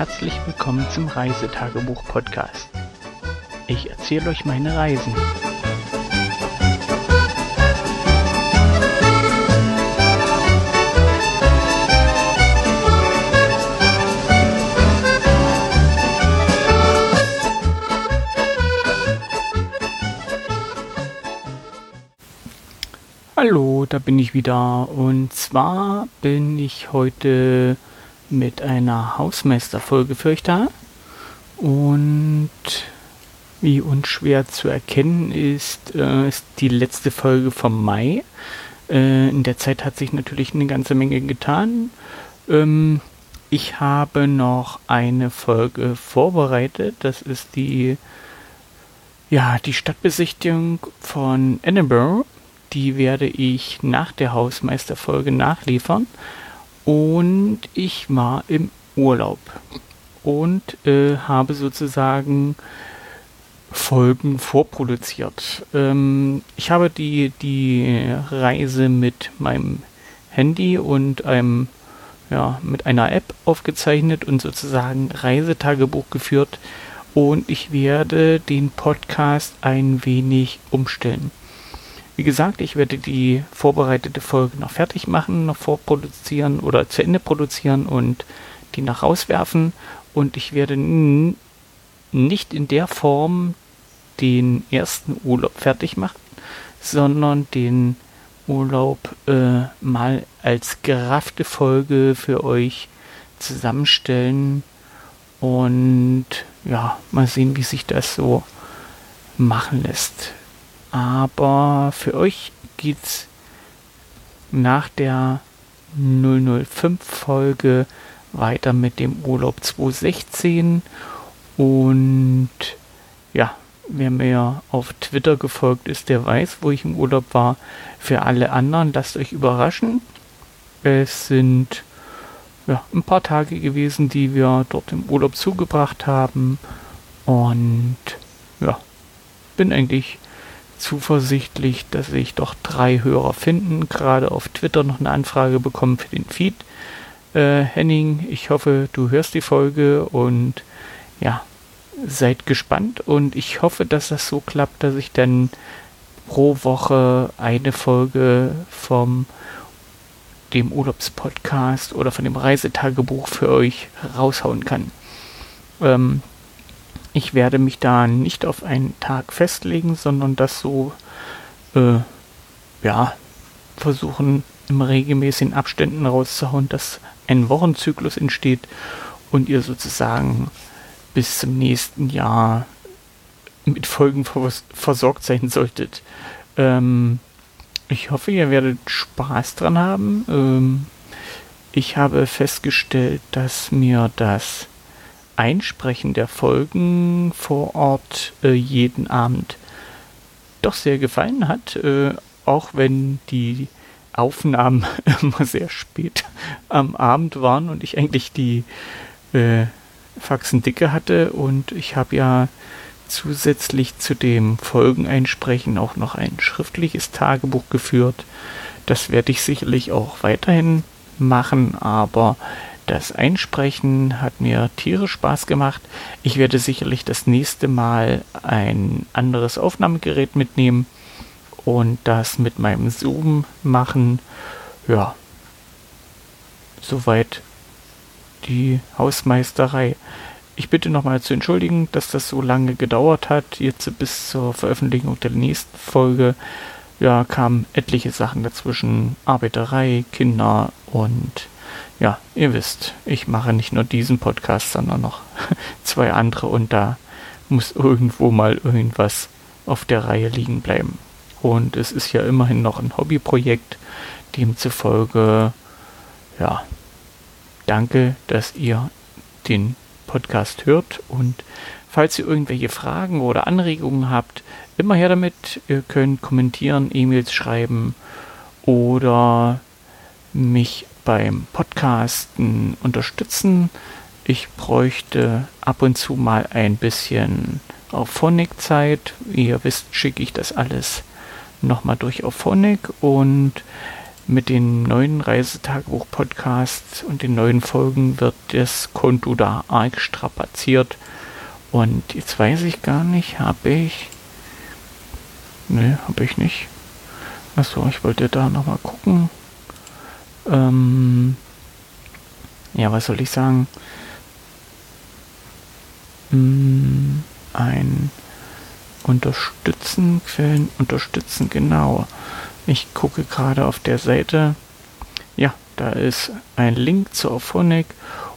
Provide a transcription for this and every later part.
Herzlich willkommen zum Reisetagebuch-Podcast. Ich erzähle euch meine Reisen. Hallo, da bin ich wieder. Und zwar bin ich heute mit einer Hausmeisterfolge für euch da. Und wie unschwer zu erkennen ist, äh, ist die letzte Folge vom Mai. Äh, in der Zeit hat sich natürlich eine ganze Menge getan. Ähm, ich habe noch eine Folge vorbereitet. Das ist die, ja, die Stadtbesichtigung von Edinburgh die werde ich nach der Hausmeisterfolge nachliefern. Und ich war im Urlaub und äh, habe sozusagen Folgen vorproduziert. Ähm, ich habe die, die Reise mit meinem Handy und einem, ja, mit einer App aufgezeichnet und sozusagen Reisetagebuch geführt. Und ich werde den Podcast ein wenig umstellen. Wie gesagt, ich werde die vorbereitete Folge noch fertig machen, noch vorproduzieren oder zu Ende produzieren und die nach rauswerfen. Und ich werde nicht in der Form den ersten Urlaub fertig machen, sondern den Urlaub äh, mal als geraffte Folge für euch zusammenstellen und ja, mal sehen, wie sich das so machen lässt. Aber für euch geht's nach der 005 Folge weiter mit dem Urlaub 2016 und ja, wer mir auf Twitter gefolgt ist, der weiß, wo ich im Urlaub war. Für alle anderen, lasst euch überraschen. Es sind ja, ein paar Tage gewesen, die wir dort im Urlaub zugebracht haben. Und ja, bin eigentlich zuversichtlich, dass sich doch drei Hörer finden. Gerade auf Twitter noch eine Anfrage bekommen für den Feed. Äh, Henning, ich hoffe, du hörst die Folge und ja, seid gespannt und ich hoffe, dass das so klappt, dass ich dann pro Woche eine Folge vom dem Urlaubspodcast oder von dem Reisetagebuch für euch raushauen kann. Ähm, ich werde mich da nicht auf einen Tag festlegen, sondern das so, äh, ja, versuchen im regelmäßigen Abständen rauszuhauen, dass ein Wochenzyklus entsteht und ihr sozusagen bis zum nächsten Jahr mit Folgen vers versorgt sein solltet. Ähm, ich hoffe, ihr werdet Spaß dran haben. Ähm, ich habe festgestellt, dass mir das Einsprechen der Folgen vor Ort äh, jeden Abend doch sehr gefallen hat, äh, auch wenn die Aufnahmen immer sehr spät am Abend waren und ich eigentlich die äh, Faxen dicke hatte und ich habe ja zusätzlich zu dem Folgeneinsprechen auch noch ein schriftliches Tagebuch geführt. Das werde ich sicherlich auch weiterhin machen, aber das Einsprechen hat mir tierisch Spaß gemacht. Ich werde sicherlich das nächste Mal ein anderes Aufnahmegerät mitnehmen und das mit meinem Zoom machen. Ja, soweit die Hausmeisterei. Ich bitte nochmal zu entschuldigen, dass das so lange gedauert hat. Jetzt bis zur Veröffentlichung der nächsten Folge ja, kamen etliche Sachen dazwischen. Arbeiterei, Kinder und ja, ihr wisst, ich mache nicht nur diesen Podcast, sondern noch zwei andere und da muss irgendwo mal irgendwas auf der Reihe liegen bleiben. Und es ist ja immerhin noch ein Hobbyprojekt, demzufolge, ja, danke, dass ihr den Podcast hört und falls ihr irgendwelche Fragen oder Anregungen habt, immer her damit. Ihr könnt kommentieren, E-Mails schreiben oder mich beim Podcasten unterstützen. Ich bräuchte ab und zu mal ein bisschen Auphonic-Zeit. Wie ihr wisst, schicke ich das alles nochmal durch Auphonic und mit dem neuen Reisetagebuch-Podcast und den neuen Folgen wird das Konto da arg strapaziert. Und jetzt weiß ich gar nicht, habe ich. Ne, habe ich nicht. Achso, ich wollte da nochmal gucken. Ähm, ja, was soll ich sagen? Hm, ein Unterstützen, Quellen unterstützen, genau. Ich gucke gerade auf der Seite. Ja, da ist ein Link zu Auphonic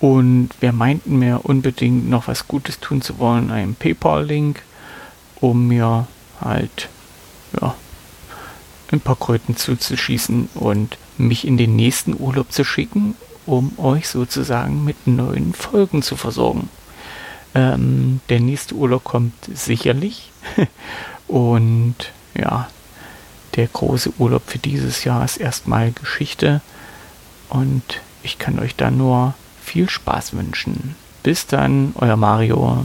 und wer meint mir unbedingt noch was Gutes tun zu wollen, ein PayPal-Link, um mir halt ja, ein paar Kröten zuzuschießen und mich in den nächsten Urlaub zu schicken, um euch sozusagen mit neuen Folgen zu versorgen. Ähm, der nächste Urlaub kommt sicherlich. und ja, der große Urlaub für dieses Jahr ist erstmal Geschichte. Und ich kann euch da nur viel Spaß wünschen. Bis dann, euer Mario.